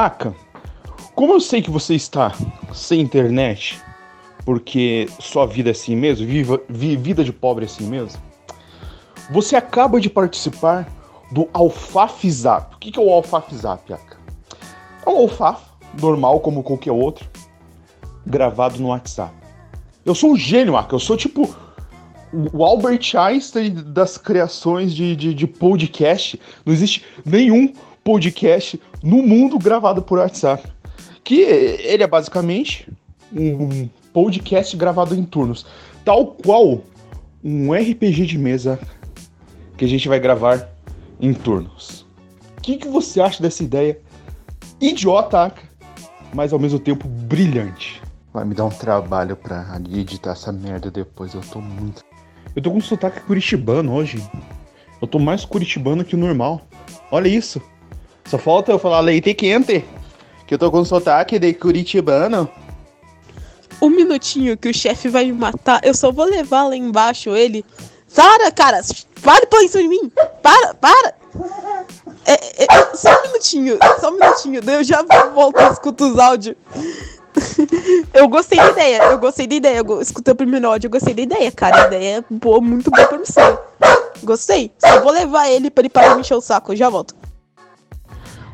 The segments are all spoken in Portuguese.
Aka, como eu sei que você está sem internet, porque sua vida é assim mesmo, viva, vi, vida de pobre é assim mesmo, você acaba de participar do Alfafizap. O que, que é o Alfafizap, Aka? É um alfaf, normal como qualquer outro, gravado no WhatsApp. Eu sou um gênio, Aka. Eu sou tipo o Albert Einstein das criações de, de, de podcast. Não existe nenhum podcast no mundo gravado por WhatsApp. Que ele é basicamente um podcast gravado em turnos. Tal qual um RPG de mesa que a gente vai gravar em turnos. O que, que você acha dessa ideia idiota, mas ao mesmo tempo brilhante? Vai me dar um trabalho pra editar essa merda depois. Eu tô muito. Eu tô com um sotaque curitibano hoje. Eu tô mais curitibano que o normal. Olha isso. Só falta eu falar leite quente. Que eu tô com sotaque de curitibano. Um minutinho que o chefe vai me matar. Eu só vou levar lá embaixo ele. Sara, cara, para de pôr isso em mim. Para, para. É, é, só um minutinho, só um minutinho. Daí eu já volto e escuto os áudios. eu gostei da ideia, eu gostei da ideia. Eu escutei o primeiro áudio, eu gostei da ideia, cara. A ideia é boa, muito boa pra você. Gostei. Só vou levar ele pra ele parar de me encher o saco. Eu já volto.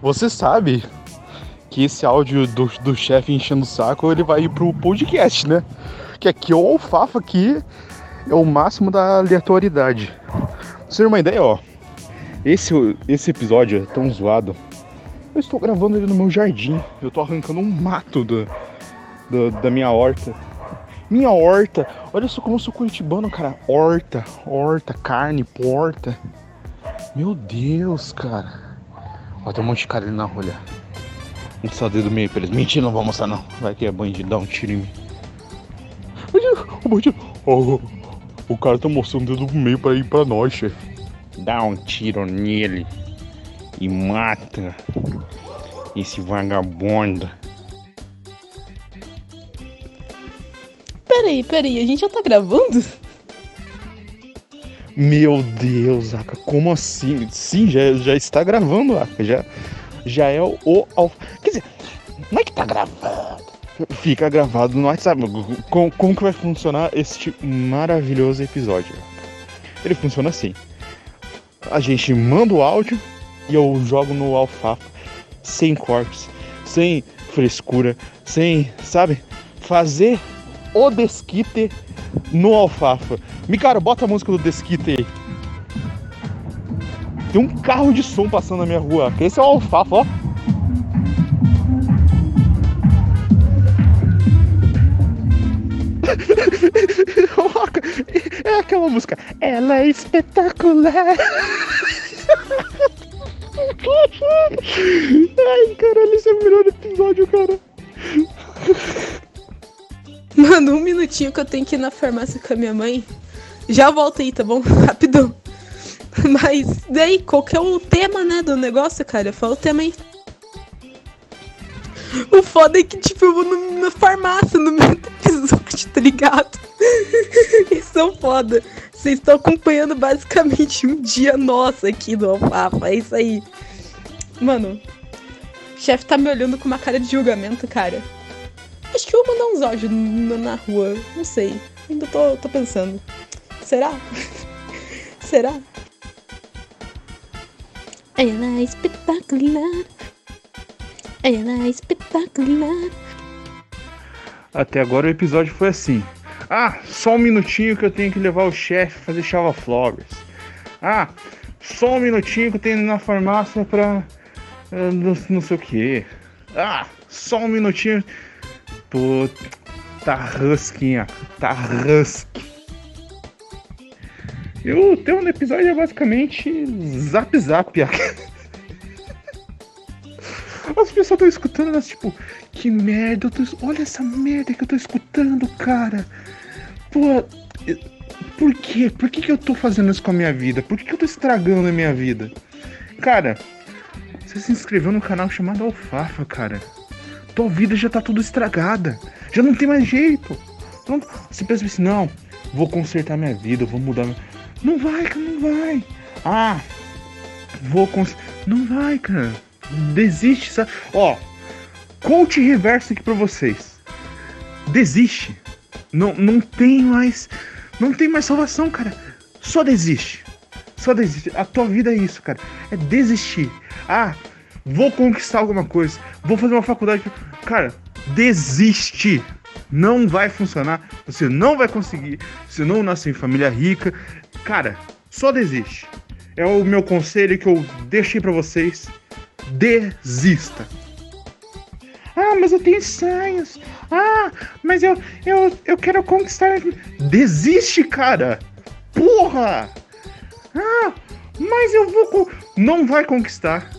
Você sabe que esse áudio do, do chefe enchendo o saco, ele vai ir pro podcast, né? Que aqui o alfafa aqui é o máximo da aleatoriedade. Pra você ter uma ideia, ó. Esse, esse episódio é tão zoado. Eu estou gravando ele no meu jardim. Eu tô arrancando um mato do, do, da minha horta. Minha horta. Olha só como eu sou curitibano, cara. Horta, horta, carne, porta. Meu Deus, cara. Ó, tem um monte de cara ali na rua. Vou mostrar o dedo meio pra eles. Mentira, não vou mostrar não. Vai que é bandido, dá um tiro em mim. O bandido. Oh, o cara tá mostrando o dedo meio pra ir pra nós, chefe. Dá um tiro nele. E mata. Esse vagabundo. Peraí, peraí, a gente já tá gravando? Meu Deus, Aka, como assim? Sim, já, já está gravando, Aka. Já, já é o, o. Quer dizer, não é que tá gravando. Fica gravado no WhatsApp. Como, como que vai funcionar este maravilhoso episódio? Ele funciona assim. A gente manda o áudio e eu jogo no alfafa sem cortes, sem frescura, sem, sabe? Fazer o desquite no alfafa. Micaro, bota a música do Desquite aí. Tem um carro de som passando na minha rua. Esse é o alfafa, ó. é aquela música. Ela é espetacular. Ai, caralho, esse é o melhor episódio, cara. Mano, um minutinho que eu tenho que ir na farmácia com a minha mãe. Já volto aí, tá bom? Rapidão. Mas daí, qual que é o tema, né, do negócio, cara? Fala o tema aí. O foda é que, tipo, eu vou no, na farmácia no meio do episódio, tá ligado? Isso é foda. Vocês estão acompanhando basicamente um dia nosso aqui do Alfafa. É isso aí. Mano, o chefe tá me olhando com uma cara de julgamento, cara. Acho que eu vou mandar uns áudios na rua. Não sei. Ainda tô, tô pensando. Será? Será? Ela é espetacular. Ela é espetacular. Até agora o episódio foi assim. Ah, só um minutinho que eu tenho que levar o chefe fazer chava flowers. Ah, só um minutinho que eu tenho na farmácia pra. Uh, não, não sei o que. Ah, só um minutinho. Tô. Tá huskinha. Tá. E o tema do episódio é basicamente zap zap. As pessoas estão escutando, elas tipo, que merda, tô... olha essa merda que eu tô escutando, cara. Pô, por quê? Por que, que eu tô fazendo isso com a minha vida? Por que, que eu tô estragando a minha vida? Cara, você se inscreveu no canal chamado Alfafa, cara tua vida já tá tudo estragada. Já não tem mais jeito. Não, você pensa assim, não, vou consertar minha vida, vou mudar. Não vai, cara, não vai. Ah, vou cons... Não vai, cara. Desiste, sabe? Ó, coach reverso aqui pra vocês. Desiste. Não, não tem mais. Não tem mais salvação, cara. Só desiste. Só desiste. A tua vida é isso, cara. É desistir. Ah, vou conquistar alguma coisa. Vou fazer uma faculdade. Cara, desiste. Não vai funcionar. Você não vai conseguir. Você não nasceu em família rica. Cara, só desiste. É o meu conselho que eu deixei para vocês. Desista. Ah, mas eu tenho sonhos. Ah, mas eu, eu, eu quero conquistar. Desiste, cara. Porra! Ah, mas eu vou. Não vai conquistar.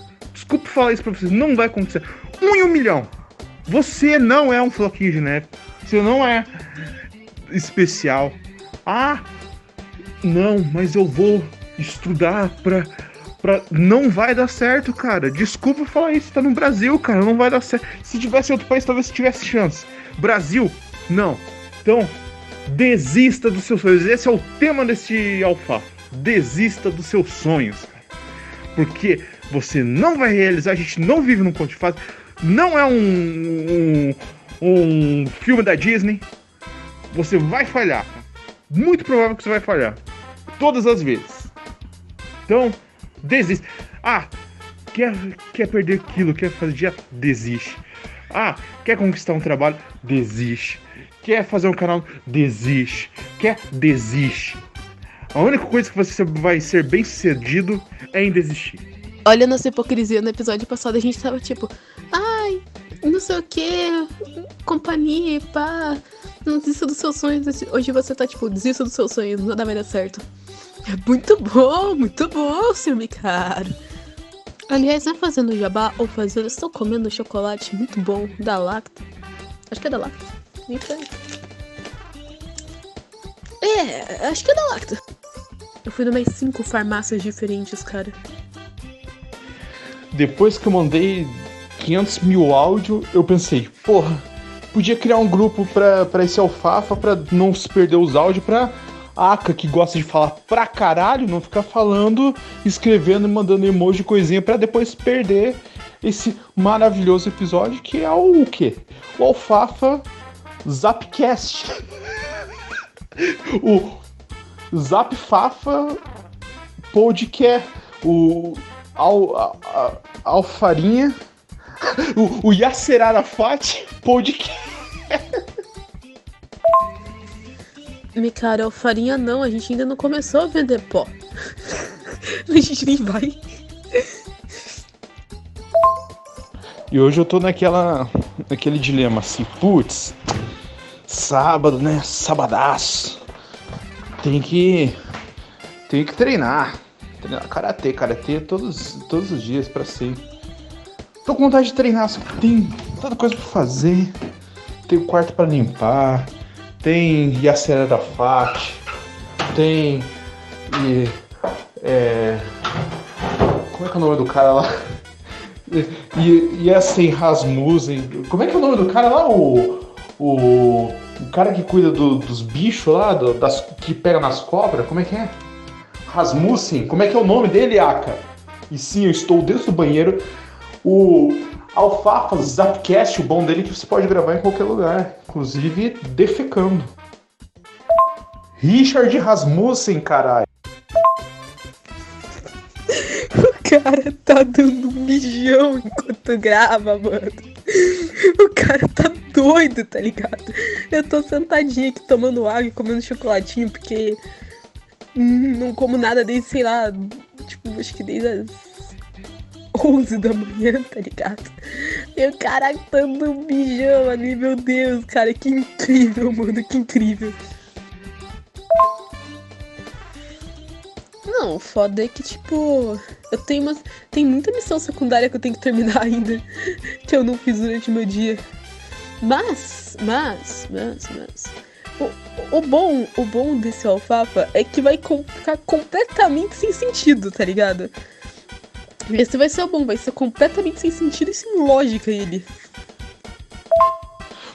Desculpa falar isso pra vocês. Não vai conquistar. Um em um milhão. Você não é um floquinho neve. Você não é especial. Ah, não, mas eu vou estudar pra, pra. Não vai dar certo, cara. Desculpa falar isso, tá no Brasil, cara. Não vai dar certo. Se tivesse outro país, talvez tivesse chance. Brasil, não. Então, desista dos seus sonhos. Esse é o tema desse alfa. Desista dos seus sonhos. Porque você não vai realizar, a gente não vive num conto de fase. Não é um, um, um filme da Disney. Você vai falhar. Muito provável que você vai falhar. Todas as vezes. Então, desiste. Ah, quer, quer perder quilo, quer fazer dieta? Desiste. Ah, quer conquistar um trabalho? Desiste. Quer fazer um canal? Desiste. Quer? Desiste. A única coisa que você vai ser bem sucedido é em desistir. Olha nossa hipocrisia no episódio passado, a gente tava tipo, ai, não sei o que, companhia, pá, não desista dos seus sonhos. Hoje você tá tipo, desista dos seus sonhos, nada vai dar certo. É muito bom, muito bom, seu Micaro. Aliás, não é fazendo jabá ou fazendo, estou comendo chocolate muito bom da Lacta. Acho que é da Lacta. É, acho que é da Lacta. Eu fui numas cinco farmácias diferentes, cara. Depois que eu mandei 500 mil áudio, eu pensei, porra, podia criar um grupo pra, pra esse alfafa, pra não se perder os áudios, pra Aka, que gosta de falar pra caralho, não ficar falando, escrevendo e mandando emoji coisinha pra depois perder esse maravilhoso episódio que é o quê? O Alfafa Zapcast. o Zapfafa Podcast. O Al, a, Alfarinha. O, o Yasser Arafat Podcast. Cara, farinha não, a gente ainda não começou a vender pó. a gente nem vai. E hoje eu tô naquela. naquele dilema assim, putz, sábado, né? Sabadaço. Tem que. Tem que treinar. Karatê, karatê todos, todos os dias para sempre. Tô com vontade de treinar, só que tem tanta coisa pra fazer. Tem o quarto para limpar tem Yasser Arafat, tem. E, é, como é que é o nome do cara lá? E, Yasser Rasmussen. Como é que é o nome do cara lá? O. O, o cara que cuida do, dos bichos lá, do, das, que pega nas cobras, como é que é? Rasmussen, como é que é o nome dele, Aka? E sim, eu estou dentro do banheiro. O Alfafa Zapcast, o bom dele é que você pode gravar em qualquer lugar, inclusive defecando. Richard Rasmussen, caralho. O cara tá dando um mijão enquanto grava, mano. O cara tá doido, tá ligado? Eu tô sentadinha aqui tomando água e comendo chocolatinho, porque não como nada desde, sei lá, tipo, acho que desde as 11 da manhã, tá ligado? E o cara dando um bijão ali, meu Deus, cara, que incrível, mano, que incrível. Não, foda é que, tipo, eu tenho uma. Tem muita missão secundária que eu tenho que terminar ainda. Que eu não fiz durante o meu dia. Mas, mas, mas, mas. O, o bom, o bom desse alfafa é que vai ficar completamente sem sentido, tá ligado? Esse vai ser bom, vai ser completamente sem sentido e sem lógica ele.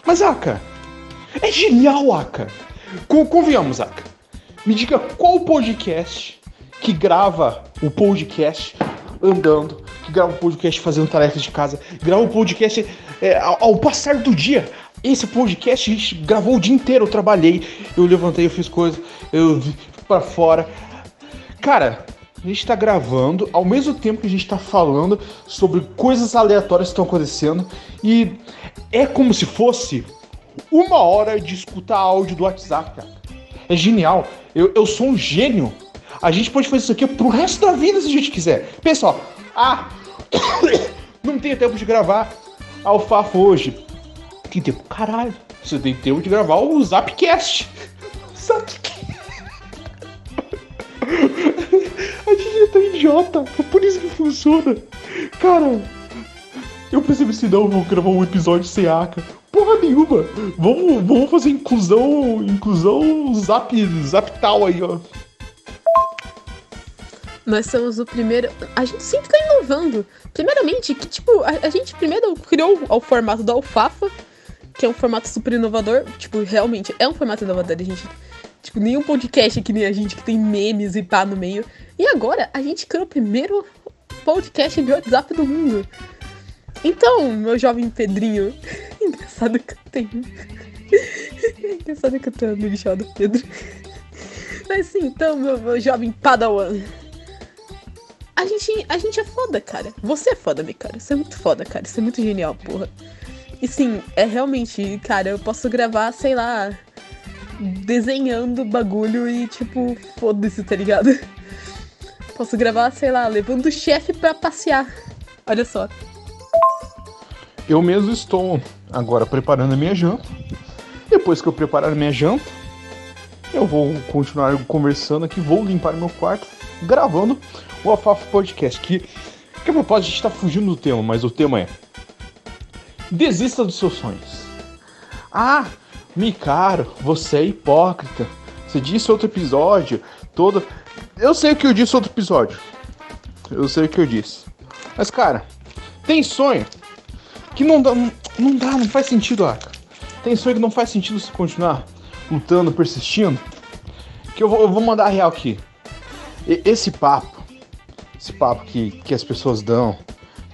Mas, Aka, é genial, Aka. Convenhamos, Aka. Me diga qual podcast que grava o podcast andando, que grava o podcast fazendo tarefas de casa, grava o podcast é, ao, ao passar do dia, esse podcast a gente gravou o dia inteiro. Eu trabalhei, eu levantei, eu fiz coisas, eu pra fora. Cara, a gente tá gravando ao mesmo tempo que a gente tá falando sobre coisas aleatórias que estão acontecendo. E é como se fosse uma hora de escutar áudio do WhatsApp, cara. É genial. Eu, eu sou um gênio. A gente pode fazer isso aqui pro resto da vida se a gente quiser. Pessoal, ah, não tenho tempo de gravar Alfafa hoje. Que tempo? Caralho, você tem tempo de gravar o Zapcast. Zapcast. A gente é tão idiota. É por isso que funciona. Cara, eu percebi assim, não, vou gravar um episódio sem Aka. Porra nenhuma. Vamos, vamos fazer inclusão, inclusão zap, zap tal aí, ó. Nós somos o primeiro. A gente sempre tá inovando. Primeiramente, que tipo, a, a gente primeiro criou o formato da alfafa, que é um formato super inovador. Tipo, realmente é um formato inovador. A gente. Tipo, nenhum podcast que nem a gente que tem memes e pá no meio. E agora a gente criou o primeiro podcast de WhatsApp do mundo. Então, meu jovem Pedrinho. Engraçado que eu tenho. Engraçado que eu tenho amigo chamado Pedro. Mas sim, então, meu, meu jovem Padawan. A gente, a gente é foda, cara. Você é foda, meu cara. Você é muito foda, cara. Você é muito genial, porra. E sim, é realmente, cara, eu posso gravar, sei lá, desenhando bagulho e tipo, foda-se, tá ligado? Posso gravar, sei lá, levando o chefe pra passear. Olha só. Eu mesmo estou agora preparando a minha janta. Depois que eu preparar a minha janta, eu vou continuar conversando aqui, vou limpar meu quarto, gravando o Alfafa Podcast. Que, que a propósito, a gente tá fugindo do tema, mas o tema é Desista dos seus sonhos. Ah, me caro, você é hipócrita. Você disse outro episódio, todo. Eu sei o que eu disse outro episódio. Eu sei o que eu disse. Mas, cara, tem sonho que não dá, não dá, não faz sentido, Aka. Tem sonho que não faz sentido você continuar lutando, persistindo. Que eu vou, eu vou mandar a real aqui. E, esse papo, esse papo que, que as pessoas dão,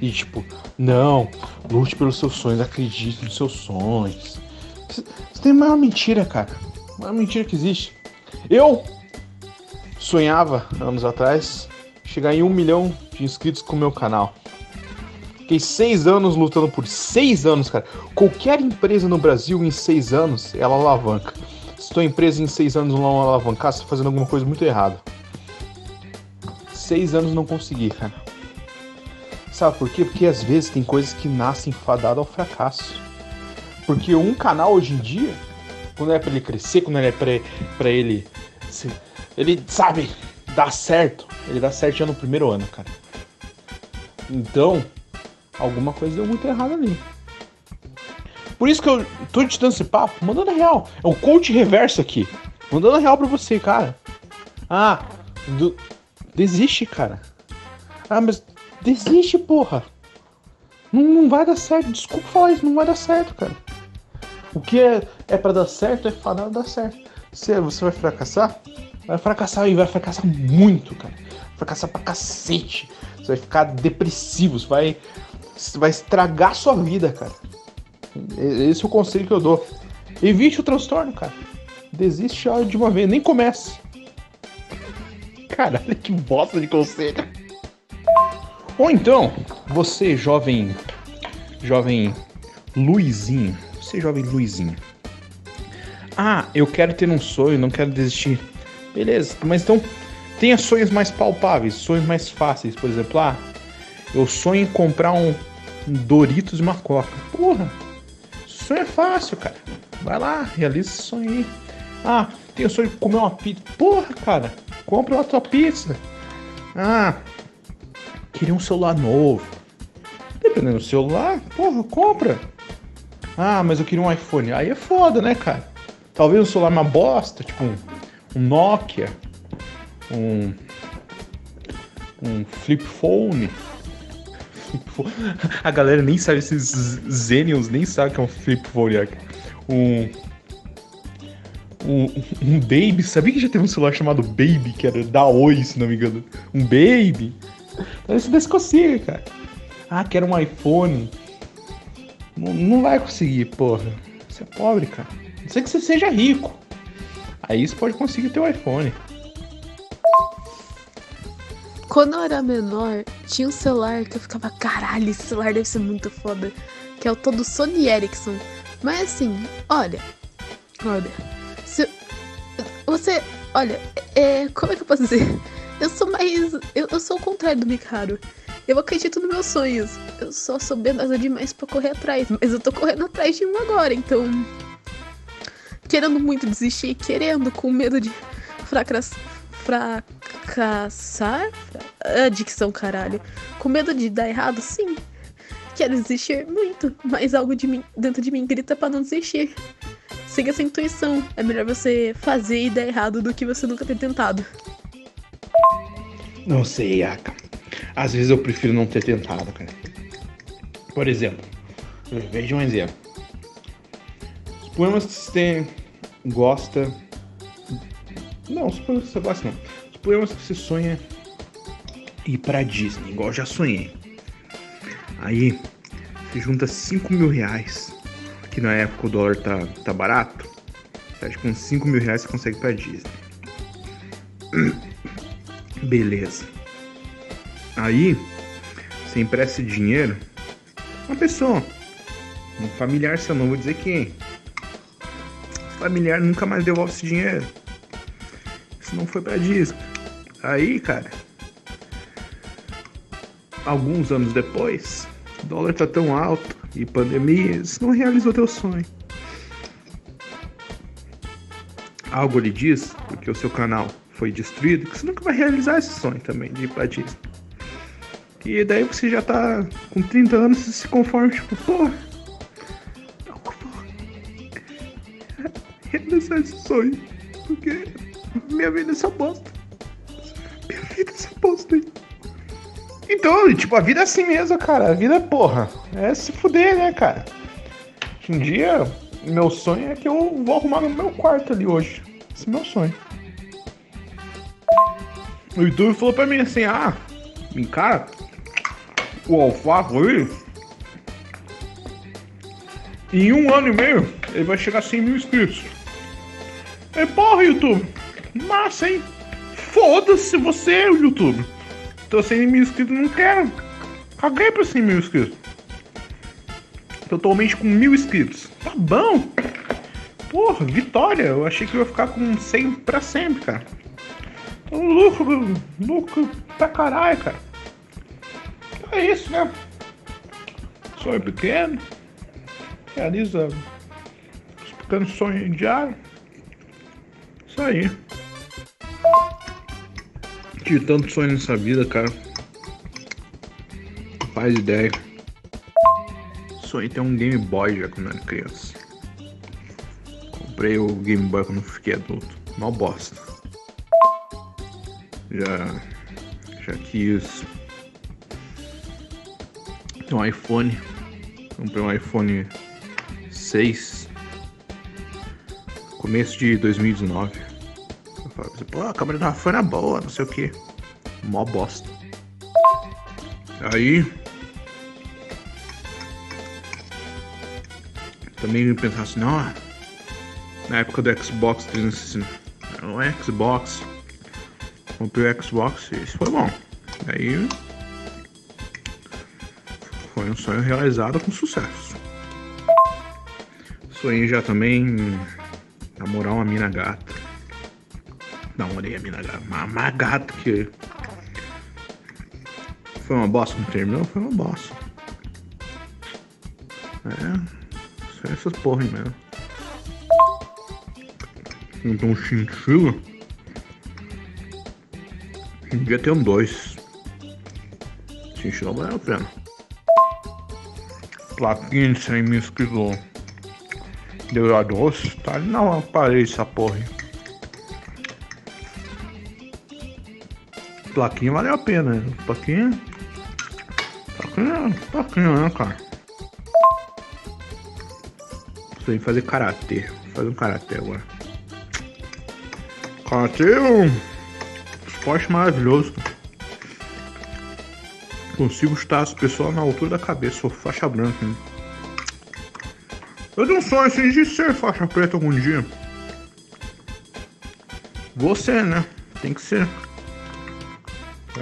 e tipo, não, lute pelos seus sonhos, acredite nos seus sonhos. Isso tem a maior mentira, cara. A maior mentira que existe. Eu sonhava, anos atrás, chegar em um milhão de inscritos com o meu canal. Fiquei seis anos lutando por seis anos, cara. Qualquer empresa no Brasil em seis anos, ela alavanca. Se tua empresa em seis anos não alavancar, você tá fazendo alguma coisa muito errada. Seis anos não consegui, cara. Sabe por quê? Porque às vezes tem coisas que nascem fadadas ao fracasso. Porque um canal hoje em dia, quando é para ele crescer, quando é pra ele. Ele, sabe, dá certo. Ele dá certo já no primeiro ano, cara. Então, alguma coisa deu muito errado ali. Por isso que eu tô te dando esse papo, mandando a real. É um coach reverso aqui. Mandando a real pra você, cara. Ah, do... desiste, cara. Ah, mas Desiste, porra. Não, não vai dar certo. Desculpa falar isso, não vai dar certo, cara. O que é, é para dar certo é fadado dar certo. Se você vai fracassar, vai fracassar e vai fracassar muito, cara. Fracassar pra cacete. Você vai ficar depressivo, você vai, você vai estragar sua vida, cara. Esse é o conselho que eu dou. Evite o transtorno, cara. Desiste de uma vez, nem comece. Caralho, que bosta de conselho. Ou então, você jovem, jovem Luizinho, você jovem Luizinho. Ah, eu quero ter um sonho, não quero desistir. Beleza, mas então tenha sonhos mais palpáveis, sonhos mais fáceis. Por exemplo, ah, eu sonho em comprar um, Doritos e uma Coca. Porra, sonho é fácil, cara. Vai lá, realiza esse sonho aí. Ah, tenho sonho de comer uma pizza. Porra, cara, compra uma tua pizza. Ah, Queria um celular novo. Dependendo do celular, porra, compra. Ah, mas eu queria um iPhone. Aí é foda, né, cara? Talvez um celular uma bosta, tipo um, um Nokia, um, um flip phone. A galera nem sabe, esses Zenials nem sabe que é um flip phone. Um, um, um Baby. Sabia que já teve um celular chamado Baby, que era da Oi, se não me engano? Um Baby. Então isso desconsiga, cara. Ah, quero um iPhone. Não, não vai conseguir, porra. Você é pobre, cara. Não sei que você seja rico. Aí você pode conseguir o iPhone. Quando eu era menor, tinha um celular que eu ficava, caralho, esse celular deve ser muito foda. Que é o todo Sony Ericsson. Mas assim, olha. Olha. Se, você. Olha, é, como é que eu posso dizer? Eu sou mais. Eu, eu sou o contrário do Mikaro. Eu acredito nos meus sonhos. Eu só sou bedosa demais pra correr atrás. Mas eu tô correndo atrás de um agora, então. Querendo muito desistir, querendo, com medo de fracassar. Fracassar? A dicção, caralho. Com medo de dar errado, sim. Quero desistir muito, mas algo de mim, dentro de mim grita para não desistir. Siga essa intuição. É melhor você fazer e dar errado do que você nunca ter tentado. Não sei, Aka. Às vezes eu prefiro não ter tentado, cara. Por exemplo, veja um exemplo. Suponhamos que você gosta. Não, suponhamos que você gosta, não. Suponhamos que você sonha ir pra Disney, igual eu já sonhei. Aí, você junta 5 mil reais, que na época o dólar tá, tá barato. Acha que com 5 mil reais você consegue ir pra Disney. Beleza. Aí, você empresta dinheiro uma pessoa, um familiar seu, não vou dizer quem. Familiar nunca mais devolve esse dinheiro. Isso não foi pra Disney. Aí, cara, alguns anos depois, o dólar tá tão alto e pandemia, você não realizou teu sonho. Algo lhe diz, porque o seu canal foi destruído, que você nunca vai realizar esse sonho também de ir pra Disney. E daí você já tá com 30 anos e se conforma, tipo, pô, realizar esse sonho, porque minha vida é essa bosta. Minha vida é essa bosta aí. Então, tipo, a vida é assim mesmo, cara. A vida é porra. É se fuder, né, cara? Um dia, meu sonho é que eu vou arrumar no meu quarto ali hoje. Esse é meu sonho. O YouTube falou pra mim assim, ah, cara, o alface aí, em um ano e meio, ele vai chegar a 100 mil inscritos. É porra, YouTube. Massa, hein? Foda-se você, YouTube. Tô 100 mil inscritos, não quero. Caguei pra 100 mil inscritos. Totalmente com mil inscritos. Tá bom. Porra, vitória. Eu achei que eu ia ficar com 100 pra sempre, cara. Tô louco, louco pra caralho, cara. Então é isso, né? Sonho pequeno. Realiza os pequenos sonhos diários. Isso aí. Tive tanto sonho nessa vida, cara. Faz ideia. Sonhei ter um Game Boy já quando era criança. Comprei o Game Boy quando fiquei adulto. Mal bosta. Já. Já quis. Ter um iPhone. Comprei um iPhone 6. Começo de 2019. Pô, a câmera da iPhone é boa, não sei o que. Mó bosta. Aí. Também pensar assim, não. Na época do Xbox 360. O Xbox. Comprei o Xbox e isso foi bom. Aí. Foi um sonho realizado com sucesso. Sonhei já também namorar uma mina gata. Namorei a mina gata. Uma, gata que. Foi uma bosta não terminou? Foi uma bosta. É. Essas porra aí mesmo. Então, chinchila. Devia ter um dois. Chinchila vale a pena. Plaquinha de 100 mil inscritos. Deu a doce. Tá ali na parede essa porra. Plaquinha valeu a pena. Né? Plaquinha. Plaquinha, plaquinha, né, cara? Preciso fazer karatê. Fazer um karatê agora. Karatê esporte maravilhoso. Consigo estar as pessoas na altura da cabeça. Sou faixa branca. Hein? Eu tenho um sonho assim de ser faixa preta algum dia. Você, né? Tem que ser.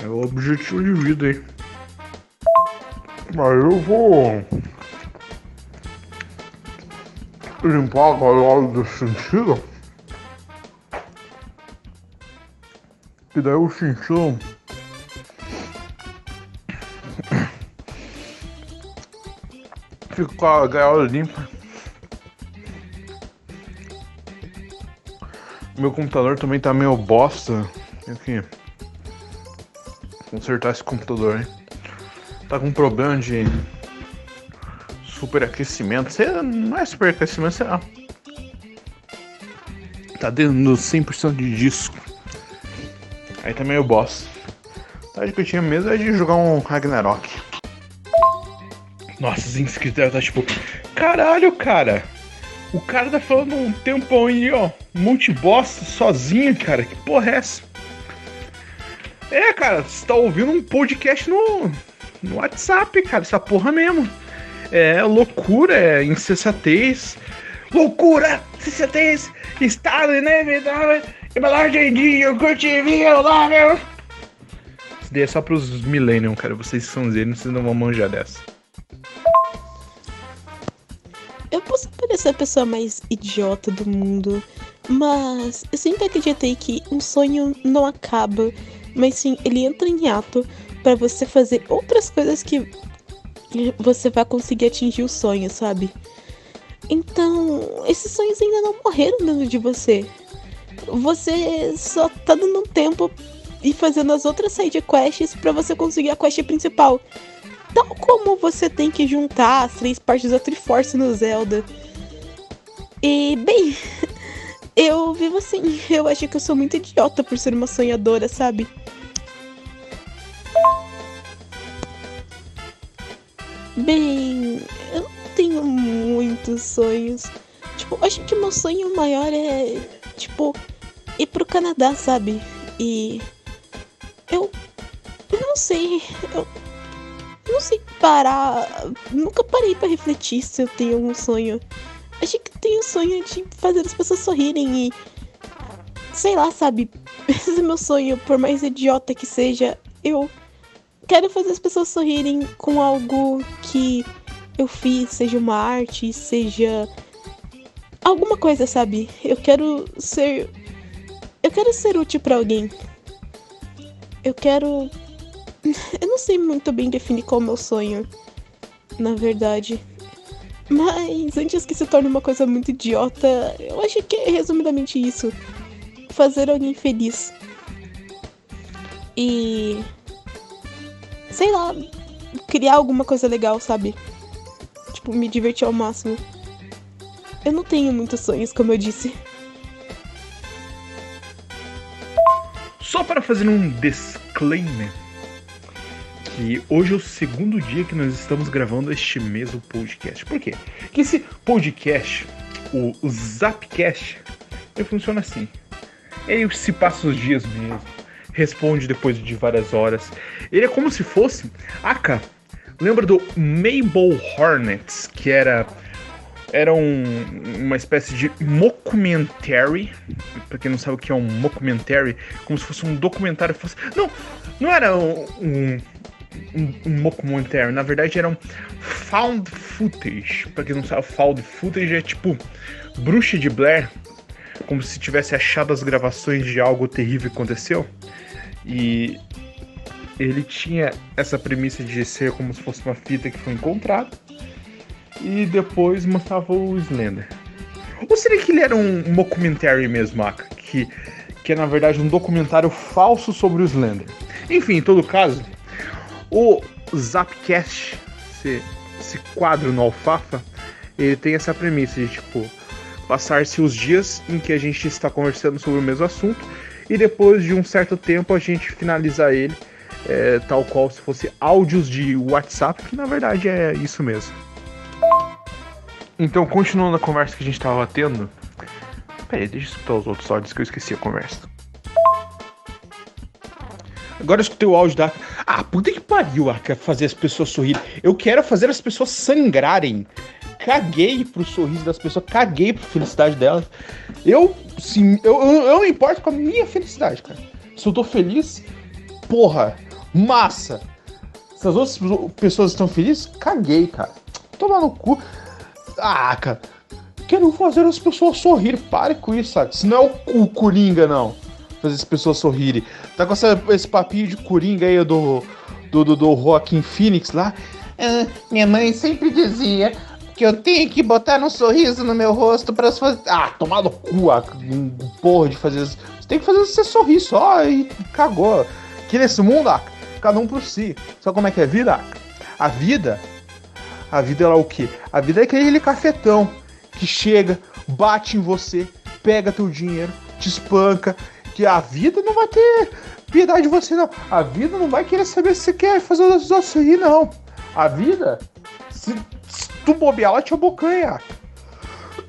É o objetivo de vida aí. Mas eu vou limpar a gaiola do sentido. E daí o sentido fica com a gaiola limpa. Meu computador também tá meio bosta. Aqui. Consertar esse computador, hein? Tá com problema de superaquecimento. Sei, não é superaquecimento, sei lá. Tá dentro do 100% de disco. Aí tá meio bosta. A que eu tinha mesmo é de jogar um Ragnarok. Nossa, os inscritos devem estar tipo. Caralho, cara! O cara tá falando um tempão aí, ó. Um monte de bosta sozinho, cara. Que porra é essa? É, cara, você tá ouvindo um podcast no, no WhatsApp, cara. Essa porra mesmo. É loucura, é insensatez. Loucura, insensatez, estado inevitável, embalagem de iogurte violável. Isso daí é só pros Millennium, cara. Vocês são eles, vocês não vão manjar dessa. Eu posso parecer a pessoa mais idiota do mundo, mas eu sempre acreditei que um sonho não acaba, mas sim ele entra em ato para você fazer outras coisas que você vai conseguir atingir o sonho, sabe? Então, esses sonhos ainda não morreram dentro de você. Você só tá dando tempo e fazendo as outras side quests para você conseguir a quest principal. Tal como você tem que juntar as três partes da Triforce no Zelda. E, bem, eu vivo assim. Eu acho que eu sou muito idiota por ser uma sonhadora, sabe? Bem, eu não tenho muitos sonhos. Tipo, acho que meu sonho maior é, tipo, ir pro Canadá, sabe? E. Eu. Eu não sei. Eu, não sei parar. Nunca parei para refletir se eu tenho algum sonho. Acho que tenho o sonho de fazer as pessoas sorrirem e. Sei lá, sabe? Esse é meu sonho, por mais idiota que seja. Eu quero fazer as pessoas sorrirem com algo que eu fiz, seja uma arte, seja alguma coisa, sabe? Eu quero ser eu quero ser útil para alguém. Eu quero eu não sei muito bem definir qual é o meu sonho, na verdade. Mas antes que se torne uma coisa muito idiota, eu acho que é resumidamente isso. Fazer alguém feliz. E sei lá, criar alguma coisa legal, sabe? Tipo, me divertir ao máximo. Eu não tenho muitos sonhos, como eu disse. Só para fazer um disclaimer, que hoje é o segundo dia que nós estamos gravando este mesmo podcast. Por quê? Porque esse podcast, o Zapcast, ele funciona assim. Ele se passa os dias mesmo responde depois de várias horas. Ele é como se fosse. Aka, lembra do Mabel Hornets, que era era um, uma espécie de mockumentary. Pra quem não sabe o que é um mockumentary, como se fosse um documentário. Fosse, não, não era um, um, um, um mockumentary, na verdade era um found footage. Pra quem não sabe, found footage é tipo bruxa de Blair, como se tivesse achado as gravações de algo terrível que aconteceu. E ele tinha essa premissa de ser como se fosse uma fita que foi encontrada. E depois mostrava o Slender. Ou seria que ele era um documentary mesmo, Aka? Que, que é na verdade um documentário falso sobre o Slender. Enfim, em todo caso, o Zapcast, esse, esse quadro no Alfafa, ele tem essa premissa de tipo passar-se os dias em que a gente está conversando sobre o mesmo assunto e depois de um certo tempo a gente finalizar ele é, tal qual se fosse áudios de WhatsApp, que na verdade é isso mesmo. Então, continuando a conversa que a gente estava tendo. Peraí, deixa eu escutar os outros áudios que eu esqueci a conversa. Agora eu escutei o áudio da. Ah, puta que pariu, Arca, fazer as pessoas sorrirem. Eu quero fazer as pessoas sangrarem. caguei pro sorriso das pessoas, caguei pra felicidade delas. Eu, sim, eu, eu, eu não importo com a minha felicidade, cara. Se eu tô feliz, porra, massa. Se as outras pessoas estão felizes, caguei, cara. Toma no cu. Ah, cara. Quero fazer as pessoas sorrirem. Pare com isso, sabe? Isso não é o, o Coringa, não. Fazer as pessoas sorrirem. Tá com essa, esse papinho de Coringa aí do, do, do, do Joaquim Phoenix lá. Ah, minha mãe sempre dizia que eu tenho que botar um sorriso no meu rosto para fazer. Ah, tomar no cu, ah, um porra de fazer. Você tem que fazer você sorrir só e cagou. Que nesse mundo, ah, cada um por si. Sabe como é que é a vida? A vida. A vida é lá o quê? A vida é aquele cafetão que chega, bate em você, pega teu dinheiro, te espanca. Que a vida não vai ter piedade de você, não. A vida não vai querer saber se você quer fazer os outros sorrir, não. A vida, se, se tu bobear, ela te abocanha.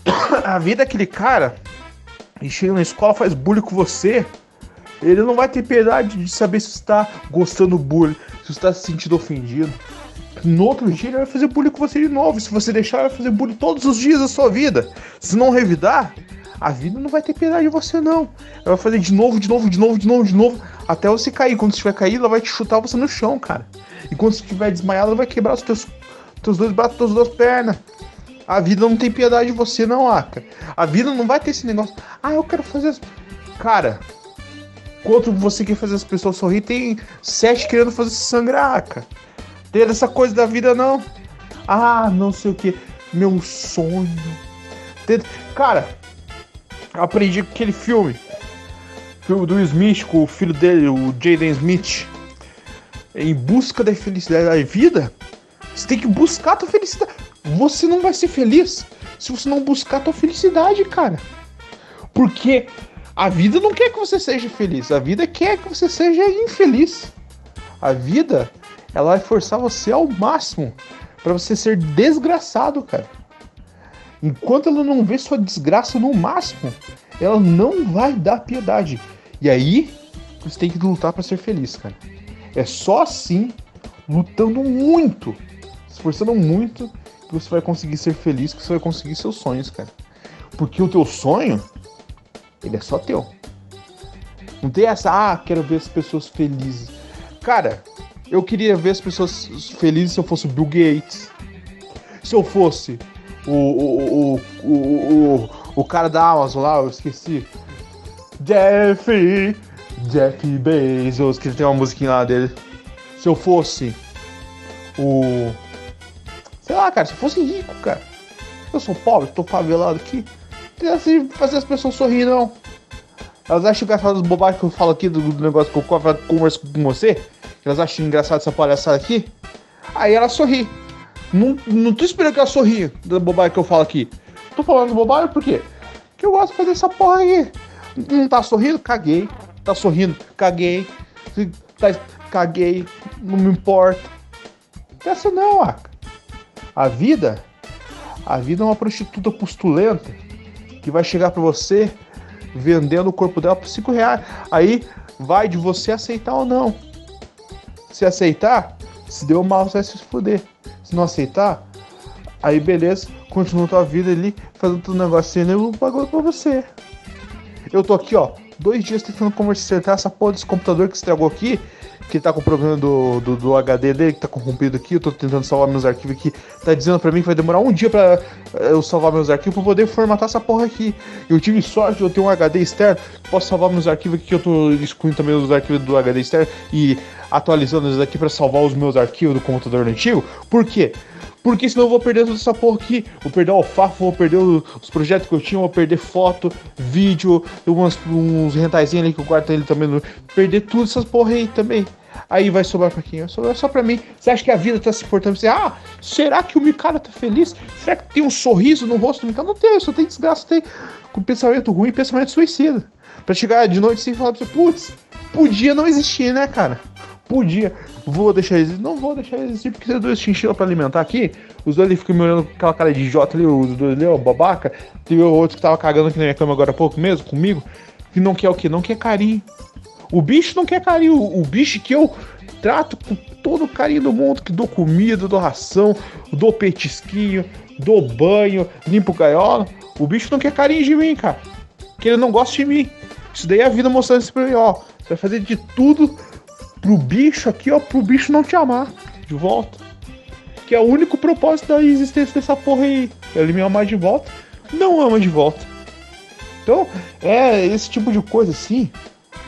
A vida é aquele cara e chega na escola, faz bullying com você. Ele não vai ter piedade de saber se está gostando do bullying, se está se sentindo ofendido. No outro dia ele vai fazer bullying com você de novo. Se você deixar, ele vai fazer bullying todos os dias da sua vida. Se não revidar, a vida não vai ter piedade de você, não. Ela vai fazer de novo, de novo, de novo, de novo, de novo, até você cair. Quando você estiver caído, ela vai te chutar você no chão, cara. E quando você estiver desmaiado, ela vai quebrar os teus, teus dois braços, tuas duas pernas. A vida não tem piedade de você, não, Aka. A vida não vai ter esse negócio. Ah, eu quero fazer. As... Cara, quanto você quer fazer as pessoas sorrir, tem sete querendo fazer se sangrar, Aka. Tem essa coisa da vida, não. Ah, não sei o que. Meu sonho. Cara, aprendi com aquele filme. Filme do Smith com o filho dele, o Jaden Smith. Em busca da felicidade da vida. Você tem que buscar a tua felicidade. Você não vai ser feliz se você não buscar a tua felicidade, cara. Porque a vida não quer que você seja feliz. A vida quer que você seja infeliz. A vida, ela vai forçar você ao máximo para você ser desgraçado, cara. Enquanto ela não vê sua desgraça no máximo, ela não vai dar piedade. E aí, você tem que lutar para ser feliz, cara. É só assim, lutando muito, esforçando muito, que você vai conseguir ser feliz, que você vai conseguir seus sonhos, cara. Porque o teu sonho, ele é só teu. Não tem essa, ah, quero ver as pessoas felizes. Cara, eu queria ver as pessoas felizes se eu fosse o Bill Gates. Se eu fosse o, o, o, o, o, o cara da Amazon lá, eu esqueci. Jeff, Jeff Bezos, que tem uma musiquinha lá dele. Se eu fosse o. Sei lá, cara, se eu fosse rico, cara. Eu sou pobre, tô favelado aqui. Não assim fazer as pessoas sorrir, não. Elas acham engraçado as bobagens que eu falo aqui do, do negócio que eu converso com você. Elas acham engraçado essa palhaçada aqui. Aí ela sorri. Não, não tô esperando que ela sorria da bobagem que eu falo aqui. Tô falando bobagem por quê? Porque eu gosto de fazer essa porra aí. Não tá sorrindo? Caguei. Tá sorrindo? Caguei. Tá, caguei. Não me importa. Essa não, Aka. A vida. A vida é uma prostituta postulenta que vai chegar para você vendendo o corpo dela por 5 reais. Aí vai de você aceitar ou não. Se aceitar, se deu mal, você vai se fuder. Se não aceitar, aí beleza, continua tua vida ali, fazendo teu negocinho e eu pago pra você. Eu tô aqui, ó, dois dias tentando consertar essa porra desse computador que estragou aqui, que tá com problema do, do, do, HD dele, que tá corrompido aqui, eu tô tentando salvar meus arquivos aqui, tá dizendo pra mim que vai demorar um dia pra eh, eu salvar meus arquivos pra poder formatar essa porra aqui. Eu tive sorte eu ter um HD externo, posso salvar meus arquivos aqui, que eu tô excluindo também os arquivos do HD externo e atualizando eles aqui para salvar os meus arquivos do computador antigo. Por quê? Porque senão eu vou perder toda essa porra aqui. Vou perder o alfafa, vou perder os projetos que eu tinha, vou perder foto, vídeo, umas, uns rentaizinhos ali que eu guardo ele também. Perder tudo essas porra aí também. Aí vai sobrar pra quem? Vai sobrar só pra mim. Você acha que a vida tá se portando assim? Ah, será que o Mikado tá feliz? Será que tem um sorriso no rosto do Mikado? Não tem, só tem desgraça, tem com pensamento ruim, pensamento suicida. Pra chegar de noite sem falar pra você, putz, podia não existir, né, cara? Podia. Vou deixar existir? Não vou deixar existir, porque tem dois chinchilas pra alimentar aqui. Os dois ali ficam me olhando com aquela cara de idiota ali, os dois ali, ó, babaca. Tem outro que tava cagando aqui na minha cama agora há pouco mesmo, comigo. Que não quer o quê? Não quer carinho. O bicho não quer carinho. O, o bicho que eu trato com todo o carinho do mundo, que dou comida, dou ração, dou petisquinho, dou banho, limpo gaiola. O bicho não quer carinho de mim, cara. Que ele não gosta de mim. Isso daí é a vida mostrando isso pra mim, ó. Você vai fazer de tudo pro bicho aqui, ó, pro bicho não te amar de volta. Que é o único propósito da existência dessa porra aí. Ele me amar de volta. Não ama de volta. Então, é esse tipo de coisa assim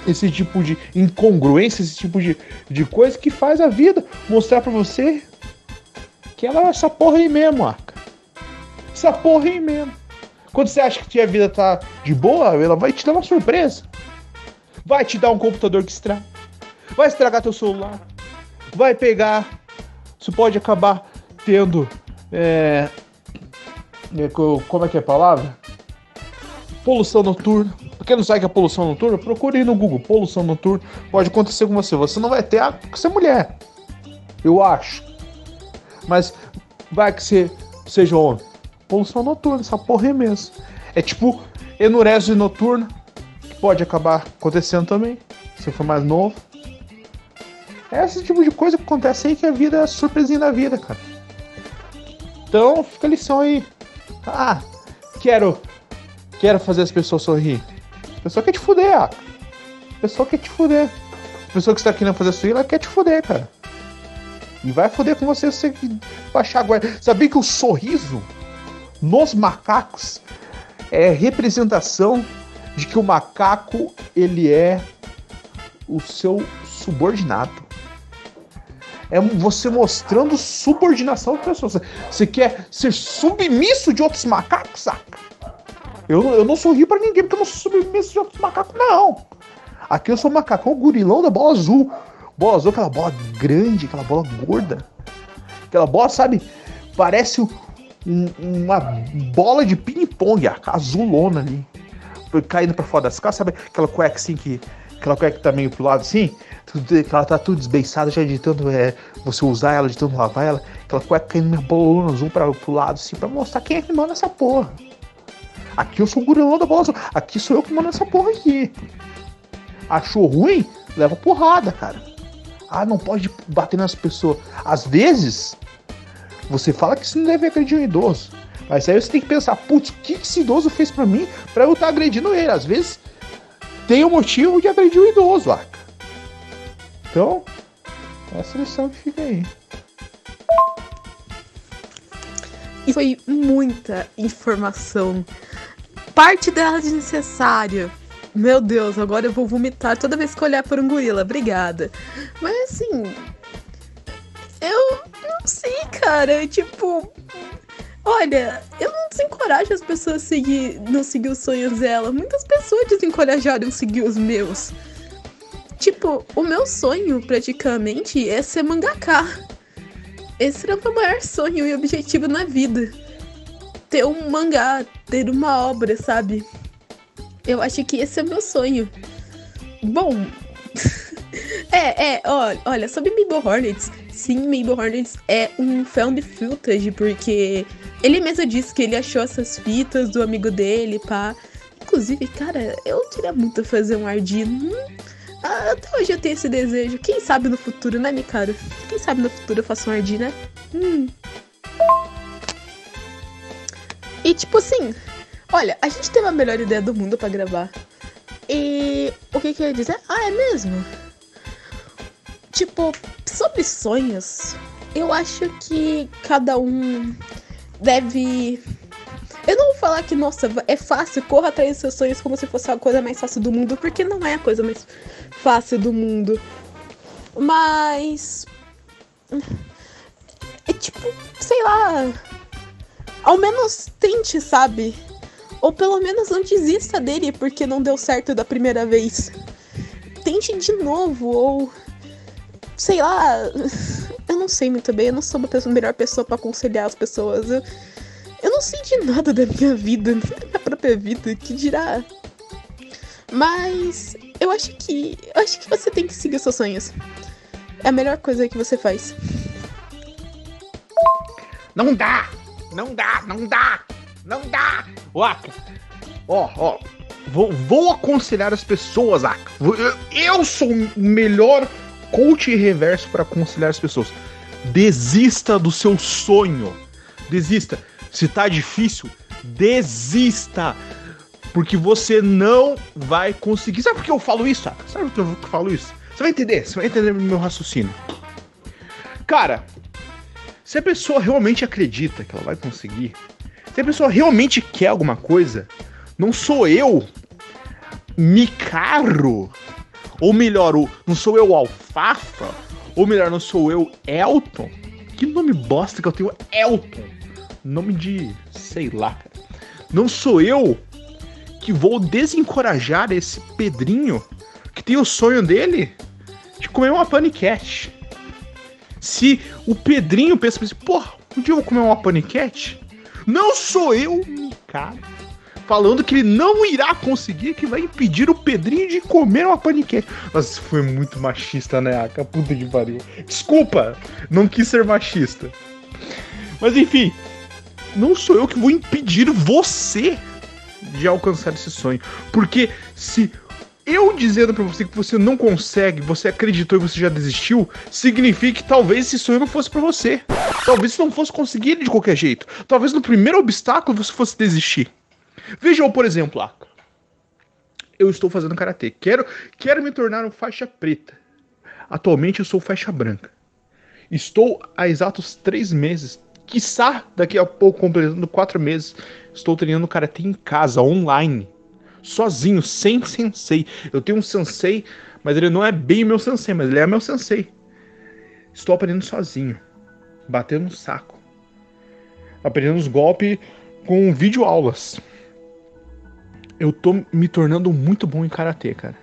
esse tipo de incongruência, esse tipo de, de coisa que faz a vida mostrar para você que ela é essa porra aí mesmo, Arca. Essa porra aí mesmo. Quando você acha que a vida tá de boa, ela vai te dar uma surpresa. Vai te dar um computador que estraga. Vai estragar teu celular. Vai pegar. Você pode acabar tendo. É, é como é que é a palavra? Poluição noturna quem não sabe que é poluição noturna, procure no Google. Poluição noturna pode acontecer com você. Você não vai ter a você é mulher. Eu acho. Mas vai que você seja homem. Poluição noturna, essa porra é mesmo. É tipo enurese noturna, que pode acabar acontecendo também, se for mais novo. É esse tipo de coisa que acontece aí que a vida é a surpresinha da vida, cara. Então, fica a lição aí. Ah, quero quero fazer as pessoas sorrir. A pessoa quer te fuder, ah. A pessoa quer te fuder. A pessoa que está querendo fazer isso, ela quer te fuder, cara. E vai fuder com você se você baixar agora. Sabia que o sorriso nos macacos é representação de que o macaco ele é o seu subordinado. É você mostrando subordinação de pessoas. Você quer ser submisso de outros macacos, saca? Eu, eu não sorri para ninguém porque eu não sou submisso de outros macacos, não. Aqui eu sou macacão gurilão da bola azul. Bola azul, aquela bola grande, aquela bola gorda. Aquela bola, sabe? Parece um, uma bola de ping-pong, azulona ali. Caindo pra fora das calças, sabe? Aquela cueca assim que. Aquela cueca tá meio pro lado assim, que ela tá tudo desbeiçada já de tanto é, você usar ela, de tanto lavar ela. Aquela cueca caindo minha bolona azul pra, pro lado assim, pra mostrar quem é que manda essa porra. Aqui eu sou o gurilão da bola. Aqui sou eu que mando essa porra aqui. Achou ruim? Leva porrada, cara. Ah, não pode bater nas pessoas. Às vezes, você fala que você não deve agredir um idoso. Mas aí você tem que pensar, putz, o que esse idoso fez para mim para eu estar tá agredindo ele? Às vezes tem um motivo de agredir o idoso, Arca. Então, essa lição que fica aí. E foi muita informação parte dela desnecessária. Meu Deus, agora eu vou vomitar toda vez que olhar por um gorila. Obrigada. Mas assim. Eu não sei, cara. Tipo. Olha, eu não desencorajo as pessoas a seguir, não seguir os sonhos dela. Muitas pessoas desencorajaram seguir os meus. Tipo, o meu sonho, praticamente, é ser mangaká. Esse era o meu maior sonho e objetivo na vida ter um mangá, ter uma obra, sabe? Eu acho que esse é meu sonho. Bom. é, é, olha, olha, sobre Mabel Hornets. Sim, Mabel Hornets é um found footage, porque ele mesmo disse que ele achou essas fitas do amigo dele, pá. Inclusive, cara, eu queria muito fazer um Ardino. Hum, até hoje eu tenho esse desejo. Quem sabe no futuro, né, cara? Quem sabe no futuro eu faço um Ardino, né? Hum. E tipo assim, olha, a gente teve a melhor ideia do mundo para gravar. E o que que eu ia dizer? Ah, é mesmo? Tipo, sobre sonhos, eu acho que cada um deve. Eu não vou falar que, nossa, é fácil, corra atrás dos seus sonhos como se fosse a coisa mais fácil do mundo, porque não é a coisa mais fácil do mundo. Mas. É tipo, sei lá ao menos tente, sabe? Ou pelo menos não desista dele porque não deu certo da primeira vez. Tente de novo, ou. Sei lá. Eu não sei muito bem, eu não sou a melhor pessoa para aconselhar as pessoas. Eu, eu não sei de nada da minha vida, da minha própria vida, que dirá. Mas eu acho que. Eu acho que você tem que seguir seus sonhos. É a melhor coisa que você faz. Não dá! Não dá, não dá, não dá. Ó, ó, ó. Vou, vou aconselhar as pessoas, Aka. Eu sou o melhor coach reverso para aconselhar as pessoas. Desista do seu sonho. Desista. Se tá difícil, desista. Porque você não vai conseguir. Sabe por que eu falo isso, Aka? Sabe por que eu falo isso? Você vai entender, você vai entender meu raciocínio. Cara, se a pessoa realmente acredita que ela vai conseguir, se a pessoa realmente quer alguma coisa, não sou eu Micaro, ou melhor, não sou eu Alfafa, ou melhor, não sou eu Elton. Que nome bosta que eu tenho, Elton. Nome de, sei lá. Não sou eu que vou desencorajar esse Pedrinho que tem o sonho dele de comer uma paniquete. Se o Pedrinho pensa assim, porra, um dia eu vou comer uma paniquete, não sou eu, cara, falando que ele não irá conseguir, que vai impedir o Pedrinho de comer uma paniquete. Nossa, foi muito machista, né, Aka? Puta que pariu. Desculpa, não quis ser machista. Mas enfim, não sou eu que vou impedir você de alcançar esse sonho. Porque se eu dizendo para você que você não consegue, você acreditou e você já desistiu, significa que talvez esse sonho não fosse para você. Talvez você não fosse conseguir ele de qualquer jeito. Talvez no primeiro obstáculo você fosse desistir. Veja, por exemplo, Aka. Eu estou fazendo karatê. Quero, quero me tornar um faixa preta. Atualmente eu sou faixa branca. Estou há exatos três meses. Quiçá daqui a pouco, completando quatro meses, estou treinando karatê em casa, online sozinho, sem sensei. Eu tenho um sensei, mas ele não é bem meu sensei, mas ele é meu sensei. Estou aprendendo sozinho, batendo no saco. Aprendendo os golpes com vídeo aulas. Eu tô me tornando muito bom em karatê, cara.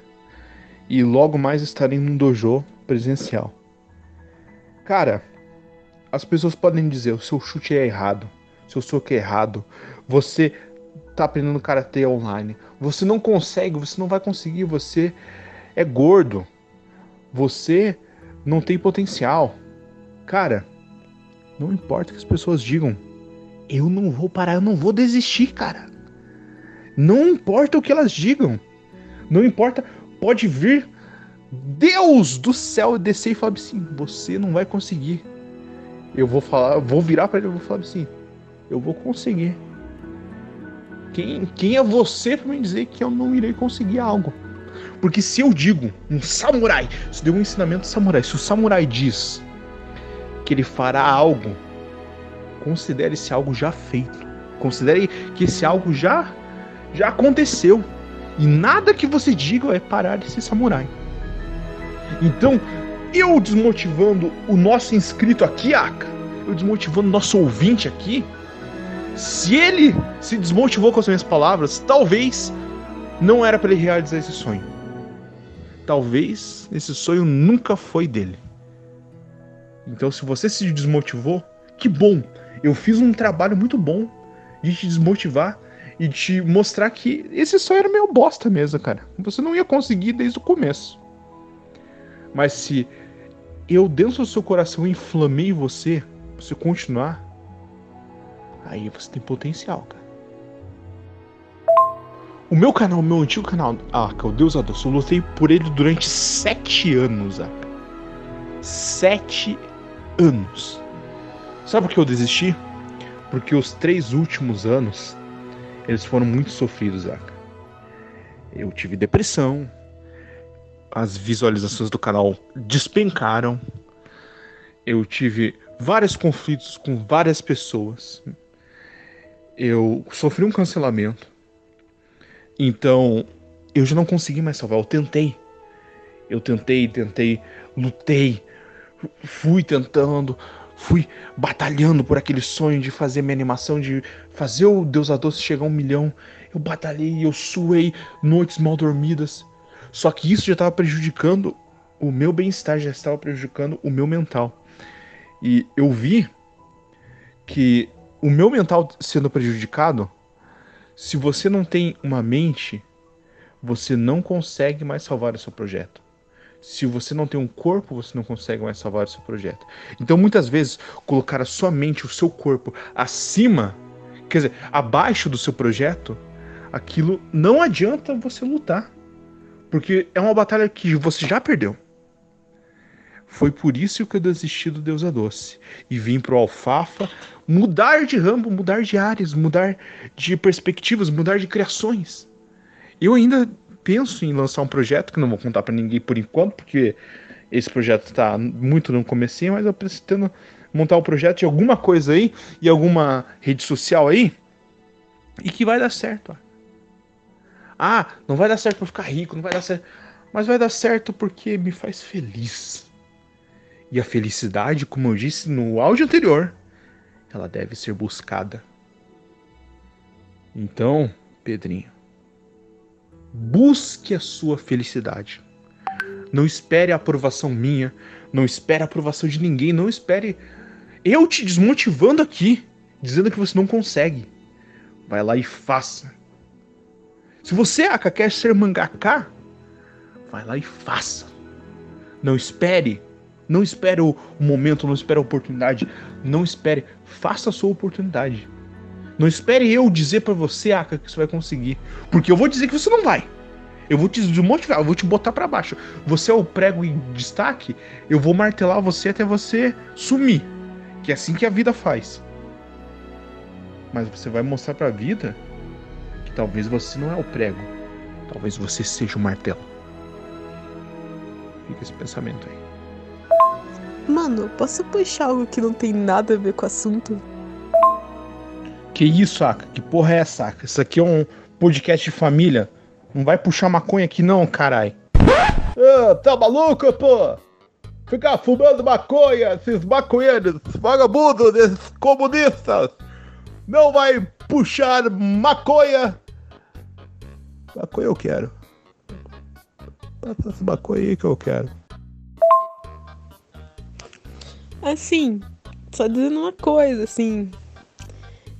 E logo mais estarei num dojo presencial. Cara, as pessoas podem dizer: o seu chute é errado, seu soco é errado, você tá aprendendo karatê online. Você não consegue, você não vai conseguir, você é gordo. Você não tem potencial. Cara, não importa o que as pessoas digam. Eu não vou parar, eu não vou desistir, cara. Não importa o que elas digam. Não importa, pode vir Deus do céu descer e falar assim: você não vai conseguir. Eu vou falar, vou virar para ele e vou falar assim: eu vou conseguir. Quem, quem é você para me dizer que eu não irei conseguir algo? Porque se eu digo, um samurai, se deu um ensinamento samurai, se o samurai diz que ele fará algo, considere esse algo já feito. Considere que esse algo já já aconteceu. E nada que você diga é parar ser samurai. Então, eu desmotivando o nosso inscrito aqui, Aka, eu desmotivando o nosso ouvinte aqui, se ele se desmotivou com as minhas palavras, talvez não era para ele realizar esse sonho. Talvez esse sonho nunca foi dele. Então, se você se desmotivou, que bom! Eu fiz um trabalho muito bom de te desmotivar e te mostrar que esse sonho era meio bosta mesmo, cara. Você não ia conseguir desde o começo. Mas se eu dentro do seu coração inflamei você, você continuar, Aí você tem potencial, cara. O meu canal, meu antigo canal, Aka, o Deus Adoço, eu lutei por ele durante sete anos, Aka. Sete anos. Sabe por que eu desisti? Porque os três últimos anos, eles foram muito sofridos, Aka. Eu tive depressão, as visualizações do canal despencaram, eu tive vários conflitos com várias pessoas eu sofri um cancelamento. Então, eu já não consegui mais salvar. Eu tentei. Eu tentei, tentei, lutei, fui tentando, fui batalhando por aquele sonho de fazer minha animação, de fazer o Deus a Doce chegar a um milhão. Eu batalhei, eu suei noites mal dormidas. Só que isso já estava prejudicando o meu bem-estar, já estava prejudicando o meu mental. E eu vi que o meu mental sendo prejudicado, se você não tem uma mente, você não consegue mais salvar o seu projeto. Se você não tem um corpo, você não consegue mais salvar o seu projeto. Então, muitas vezes, colocar a sua mente, o seu corpo acima, quer dizer, abaixo do seu projeto, aquilo não adianta você lutar. Porque é uma batalha que você já perdeu. Foi por isso que eu desisti do Deus é Doce e vim pro Alfafa mudar de ramo, mudar de áreas, mudar de perspectivas, mudar de criações. Eu ainda penso em lançar um projeto que não vou contar para ninguém por enquanto, porque esse projeto está muito no comecinho, mas eu pretendo montar um projeto de alguma coisa aí e alguma rede social aí e que vai dar certo. Ó. Ah, não vai dar certo para ficar rico, não vai dar certo, mas vai dar certo porque me faz feliz. E a felicidade, como eu disse no áudio anterior, ela deve ser buscada. Então, Pedrinho, busque a sua felicidade. Não espere a aprovação minha, não espere a aprovação de ninguém, não espere eu te desmotivando aqui, dizendo que você não consegue. Vai lá e faça. Se você, Aka, quer ser mangaká, vai lá e faça. Não espere. Não espere o momento, não espere a oportunidade. Não espere. Faça a sua oportunidade. Não espere eu dizer para você, Aka, que você vai conseguir. Porque eu vou dizer que você não vai. Eu vou te desmotivar, eu vou te botar para baixo. Você é o prego em destaque, eu vou martelar você até você sumir. Que é assim que a vida faz. Mas você vai mostrar para a vida que talvez você não é o prego. Talvez você seja o martelo. Fica esse pensamento aí. Mano, posso puxar algo que não tem nada a ver com o assunto? Que isso, Aka? Que porra é essa, Aka? Isso aqui é um podcast de família. Não vai puxar maconha aqui não, carai. Ah, tá maluco, pô? Ficar fumando maconha, esses maconheiros, vagabundos, esses comunistas. Não vai puxar maconha. Maconha eu quero. Passa essa maconha aí que eu quero. Assim, só dizendo uma coisa, assim.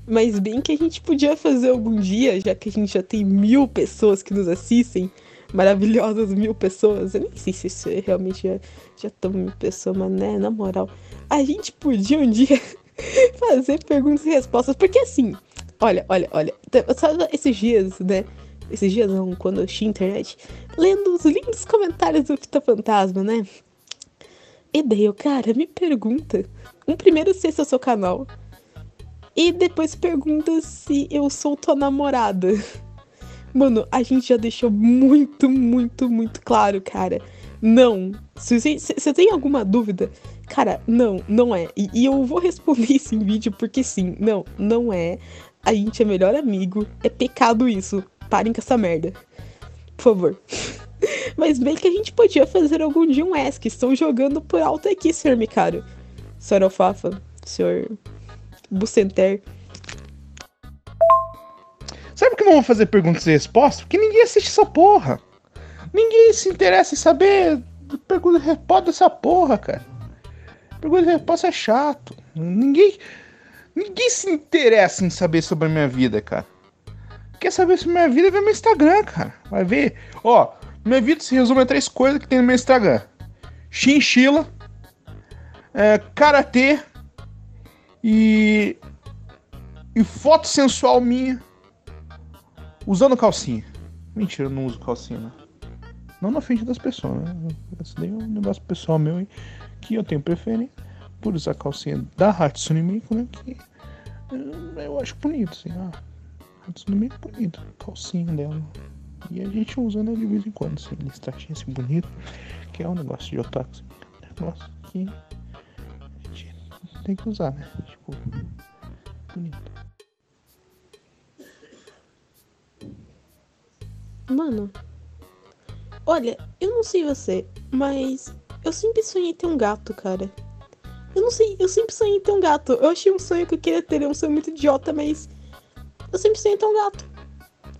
Mas bem que a gente podia fazer algum dia, já que a gente já tem mil pessoas que nos assistem. Maravilhosas mil pessoas. Eu nem sei se isso é realmente já, já tão mil pessoas, mas né, na moral. A gente podia um dia fazer perguntas e respostas. Porque assim, olha, olha, olha. Sabe esses dias, né? Esses dias não, quando eu tinha internet, lendo os lindos comentários do Fita Fantasma, né? E daí eu, cara, me pergunta. Um primeiro se esse é o seu canal. E depois pergunta se eu sou tua namorada. Mano, a gente já deixou muito, muito, muito claro, cara. Não. Se você, se você tem alguma dúvida, cara, não, não é. E, e, eu vou responder isso em vídeo porque sim, não, não é. A gente é melhor amigo. É pecado isso. Parem com essa merda. Por favor. Mas bem que a gente podia fazer algum dia um ESC. Estão jogando por alto aqui, senhor Micaro. Senhor Alfafa, senhor Bucenter. Sabe por que vamos fazer perguntas e respostas? Porque ninguém assiste essa porra. Ninguém se interessa em saber pergunta e resposta dessa porra, cara. Pergunta e resposta é chato. Ninguém. Ninguém se interessa em saber sobre a minha vida, cara. Quer saber sobre a minha vida? Vê meu Instagram, cara. Vai ver. Ó, minha vida se resume a três coisas que tem no meu Instagram: chinchila, é, karatê e. e foto sensual minha usando calcinha. Mentira, eu não uso calcinha, né? Não na frente das pessoas, né? Esse daí é um negócio pessoal meu hein? que eu tenho preferência por usar calcinha da Hatsune Miku, né? Que eu acho bonito, assim. Ah, Hatsune Miku é bonito, calcinha dela. E a gente usa, né, de vez em quando, assim, listatinha assim bonito, que é um negócio de otaku, assim, que tem que usar, né? Tipo, bonito. Mano, olha, eu não sei você, mas eu sempre sonhei ter um gato, cara. Eu não sei, eu sempre sonhei ter um gato. Eu achei um sonho que eu queria ter, é um sonho muito idiota, mas eu sempre sonhei ter um gato.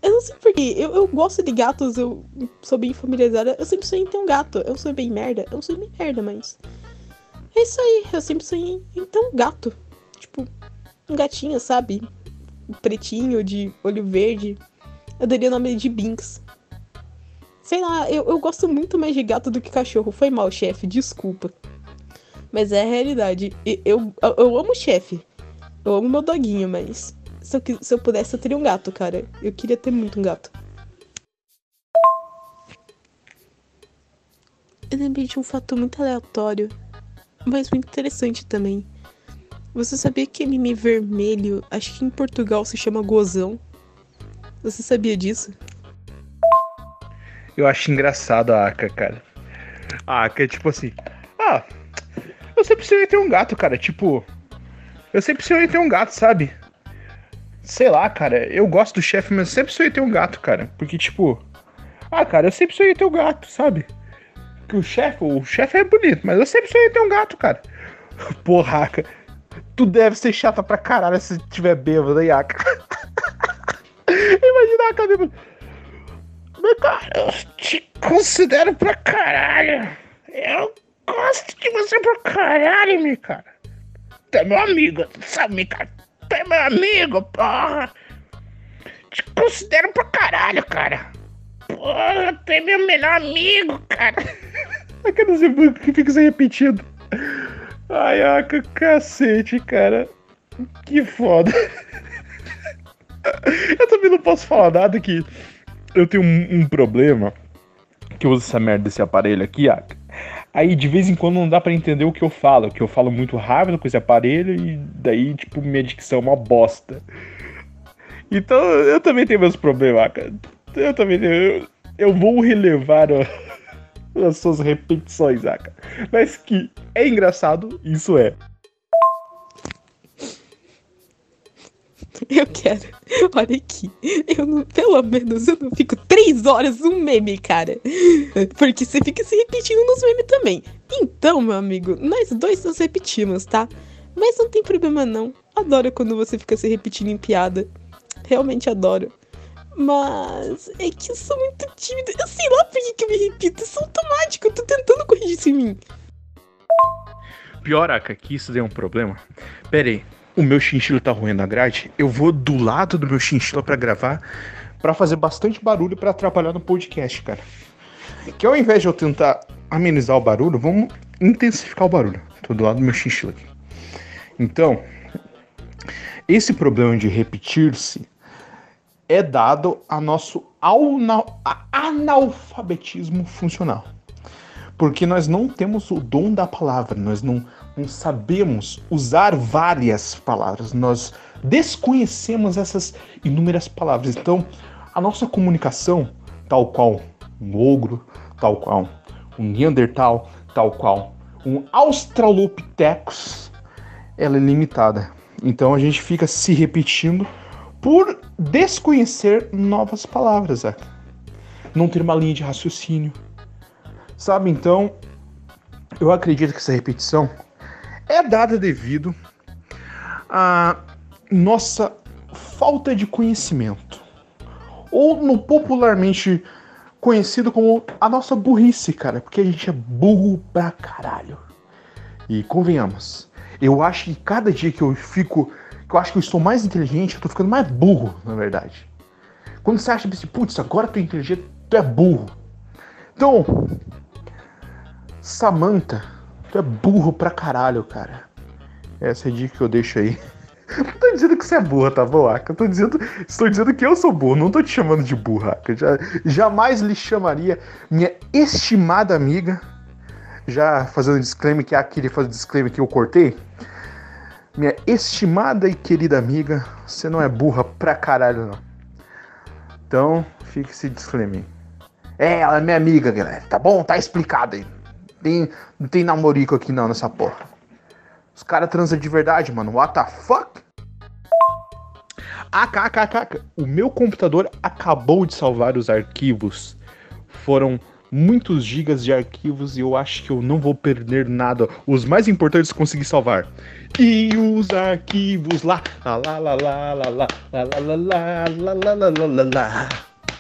Eu não sei porquê, eu, eu gosto de gatos, eu sou bem familiarizada. Eu sempre sonhei ter um gato. Eu sou bem merda, eu sou bem merda, mas. É isso aí, eu sempre sonhei em um gato. Tipo, um gatinho, sabe? Pretinho, de olho verde. Eu daria o nome de Binks. Sei lá, eu, eu gosto muito mais de gato do que cachorro. Foi mal, chefe, desculpa. Mas é a realidade. Eu, eu, eu amo o chefe. Eu amo meu doguinho, mas se eu, se eu pudesse, eu teria um gato, cara. Eu queria ter muito um gato. Eu lembrei de um fato muito aleatório, mas muito interessante também. Você sabia que anime vermelho, acho que em Portugal se chama gozão? Você sabia disso? Eu acho engraçado a Aka, cara. A Aka é tipo assim. Ah, eu sempre sonhei ter um gato, cara. Tipo. Eu sempre sonhei ter um gato, sabe? Sei lá, cara. Eu gosto do chefe, mas eu sempre sonhei ter um gato, cara. Porque, tipo. Ah, cara, eu sempre sonhei ter um gato, sabe? Que o chefe, o chefe é bonito, mas eu sempre sonhei ter um gato, cara. Porra. Tu deve ser chata pra caralho se tiver bêbado aí, Aka. Imagina a bêbada. Mas, cara, eu te considero pra caralho. Eu gosto de você pra caralho, meu cara. Tu é meu amigo, sabe, cara? Tu é meu amigo, porra. Te considero pra caralho, cara. Porra, tu é meu melhor amigo, cara. Aqueles que fica se repetindo. Ai, aca, cacete, cara. Que foda. Eu também não posso falar nada que eu tenho um, um problema que eu uso essa merda desse aparelho aqui, ah. Aí de vez em quando não dá pra entender o que eu falo, que eu falo muito rápido com esse aparelho e daí, tipo, minha dicção é uma bosta. Então eu também tenho meus problemas, cara. Eu também. Eu, eu vou relevar ó, as suas repetições, Aka. Mas que é engraçado, isso é. Eu quero. Olha aqui. Eu não, pelo menos eu não fico três horas um meme, cara. Porque você fica se repetindo nos memes também. Então, meu amigo, nós dois nos repetimos, tá? Mas não tem problema não. Adoro quando você fica se repetindo em piada. Realmente adoro. Mas é que eu sou muito tímida. Eu sei lá por que, que eu me repito. Isso é automático. Eu tô tentando corrigir isso em mim. Pior, Aka, que isso deu um problema. Pera aí, o meu chinchilo tá roendo a grade. Eu vou do lado do meu chinchilo pra gravar, pra fazer bastante barulho pra atrapalhar no podcast, cara. Que ao invés de eu tentar amenizar o barulho, vamos intensificar o barulho. Tô do lado do meu chinchilo aqui. Então, esse problema de repetir-se é dado a nosso analfabetismo funcional. Porque nós não temos o dom da palavra, nós não, não sabemos usar várias palavras, nós desconhecemos essas inúmeras palavras. Então, a nossa comunicação, tal qual um ogro, tal qual um Neandertal, tal qual um Australopithecus, ela é limitada. Então a gente fica se repetindo por desconhecer novas palavras, Zeca. Não ter uma linha de raciocínio. Sabe, então, eu acredito que essa repetição é dada devido à nossa falta de conhecimento. Ou no popularmente conhecido como a nossa burrice, cara, porque a gente é burro pra caralho. E convenhamos, eu acho que cada dia que eu fico, que eu acho que eu estou mais inteligente, eu tô ficando mais burro, na verdade. Quando você acha assim, putz, agora tu é inteligente, tu é burro. Então, Samantha, tu é burro pra caralho, cara. Essa é a dica que eu deixo aí. Não tô dizendo que você é burra, tá bom, Aka? Eu tô dizendo, estou dizendo que eu sou burro, não tô te chamando de burra, Aka. Já, jamais lhe chamaria minha estimada amiga. Já fazendo disclaimer que a queria fazer disclaimer que eu cortei. Minha estimada e querida amiga, você não é burra pra caralho, não. Então, fica esse disclaimer. É, ela é minha amiga, galera. Tá bom? Tá explicado aí. Tem, não tem namorico aqui não nessa porra. Os caras transam de verdade, mano. What the fuck? Ah, cá, cá. O meu computador acabou de salvar os arquivos. Foram muitos gigas de arquivos e eu acho que eu não vou perder nada. Os mais importantes consegui salvar. E os arquivos lá. Lá, lá, lá, lá, lá, lá, lá, lá, lá, lá, lá, lá.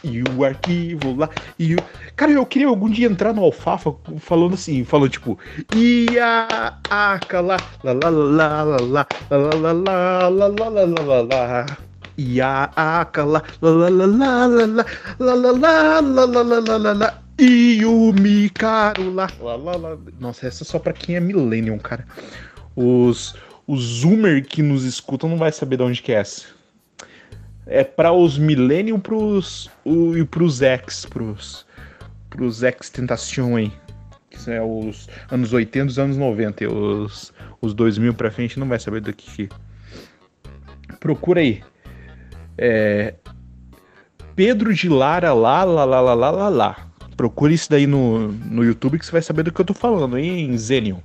E o arquivo lá. E o... Cara, eu queria algum dia entrar no Alfafa falando assim, falando tipo. E a aca lá. Lá, lá, lá, lá, lá, lá, lá, lá, lá, lá, lá, lá. E a aca lá, lá, lá, lá, lá, lá, lá, lá, lá, lá, lá, lá, lá. E o Micaro lá. Lá, lá, lá. Nossa, essa é só pra quem é Millennium, cara. Os, os Zoomer que nos escutam não vai saber de onde que é essa. é para os Millennium pros, o, e pros X, pros, pros X Tentacion aí. Que é os anos 80 os anos 90. E os, os 2000 pra frente não vai saber do que. Procura aí. É, Pedro de Lara lá, lá, lá, lá, lá, lá. Procure isso daí no, no YouTube que você vai saber do que eu tô falando, hein, Zenion.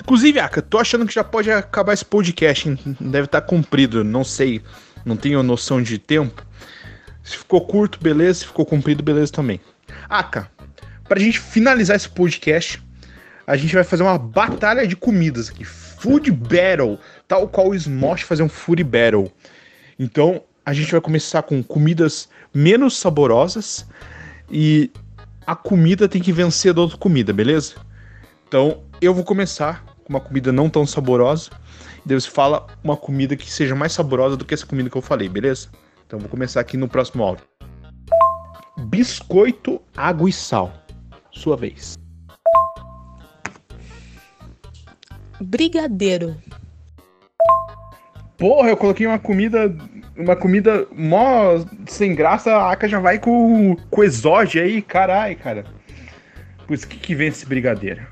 Inclusive, Aka, tô achando que já pode acabar esse podcast. hein? Deve estar cumprido, não sei. Não tenho noção de tempo. Se ficou curto, beleza. Se ficou comprido, beleza também. Aka, pra gente finalizar esse podcast, a gente vai fazer uma batalha de comidas aqui. Food Battle. Tal qual o Smosh fazer um Food Battle. Então, a gente vai começar com comidas menos saborosas. E a comida tem que vencer da outra comida, beleza? Então, eu vou começar com uma comida não tão saborosa. E daí você fala uma comida que seja mais saborosa do que essa comida que eu falei, beleza? Então, vou começar aqui no próximo áudio. Biscoito, água e sal. Sua vez. Brigadeiro. Porra, eu coloquei uma comida. Uma comida mó sem graça, a Aka já vai com, com exódio aí, carai, cara. Pois que, que vem esse brigadeiro?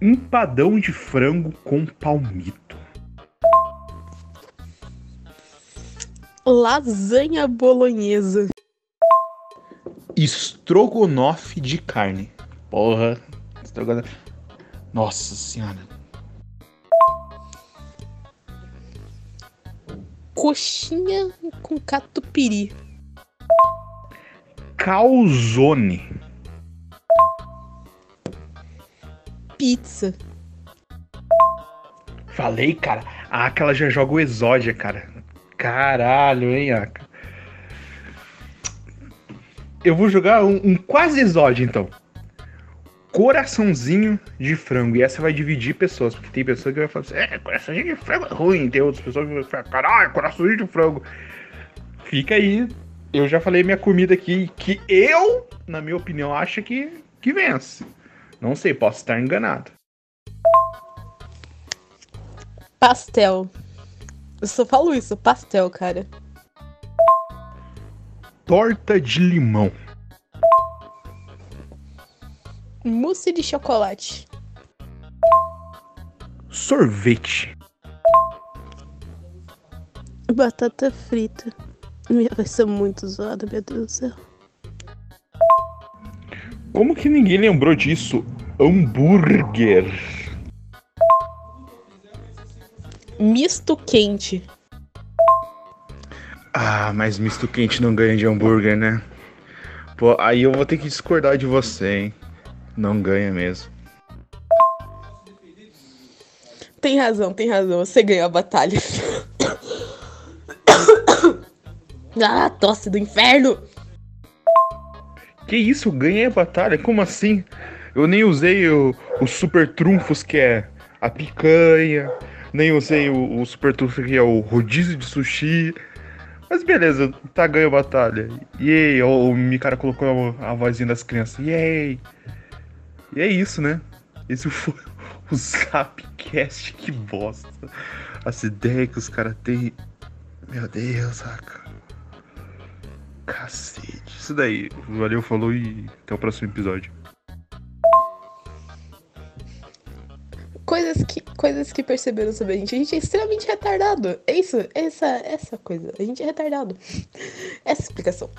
Empadão de frango com palmito. Lasanha bolonhesa. Estrogonofe de carne. Porra, estrogonofe. Nossa senhora. Coxinha com catupiry. Calzone. Pizza. Falei, cara. A Aka ela já joga o exódia, cara. Caralho, hein, Aka. Eu vou jogar um, um quase exódio, então. Coraçãozinho de frango. E essa vai dividir pessoas. Porque tem pessoa que vai falar assim: é, coraçãozinho de frango é ruim. Tem outras pessoas que vão falar: caralho, coraçãozinho de frango. Fica aí. Eu já falei minha comida aqui. Que eu, na minha opinião, acho que, que vence. Não sei, posso estar enganado. Pastel. Eu só falo isso, pastel, cara. Torta de limão. Mousse de chocolate. Sorvete. Batata frita. Minha vai ser muito zoada, meu Deus do céu. Como que ninguém lembrou disso? Hambúrguer. Misto quente. Ah, mas misto quente não ganha de hambúrguer, né? Pô, aí eu vou ter que discordar de você, hein? Não ganha mesmo. Tem razão, tem razão. Você ganhou a batalha. ah, tosse do inferno. Que isso? Ganhei a batalha? Como assim? Eu nem usei o, o super trunfos que é a picanha, nem usei o, o super trunfo que é o rodízio de sushi. Mas beleza, tá ganho a batalha. Yay! O, o cara colocou a, a vozinha das crianças. Yay! E é isso, né? Esse foi o Zapcast, que bosta. As ideias que os caras têm. Meu Deus, saca. Cacete. Isso daí. Valeu, falou e até o próximo episódio. Coisas que, coisas que perceberam sobre a gente. A gente é extremamente retardado. É isso, essa, essa coisa. A gente é retardado. Essa explicação.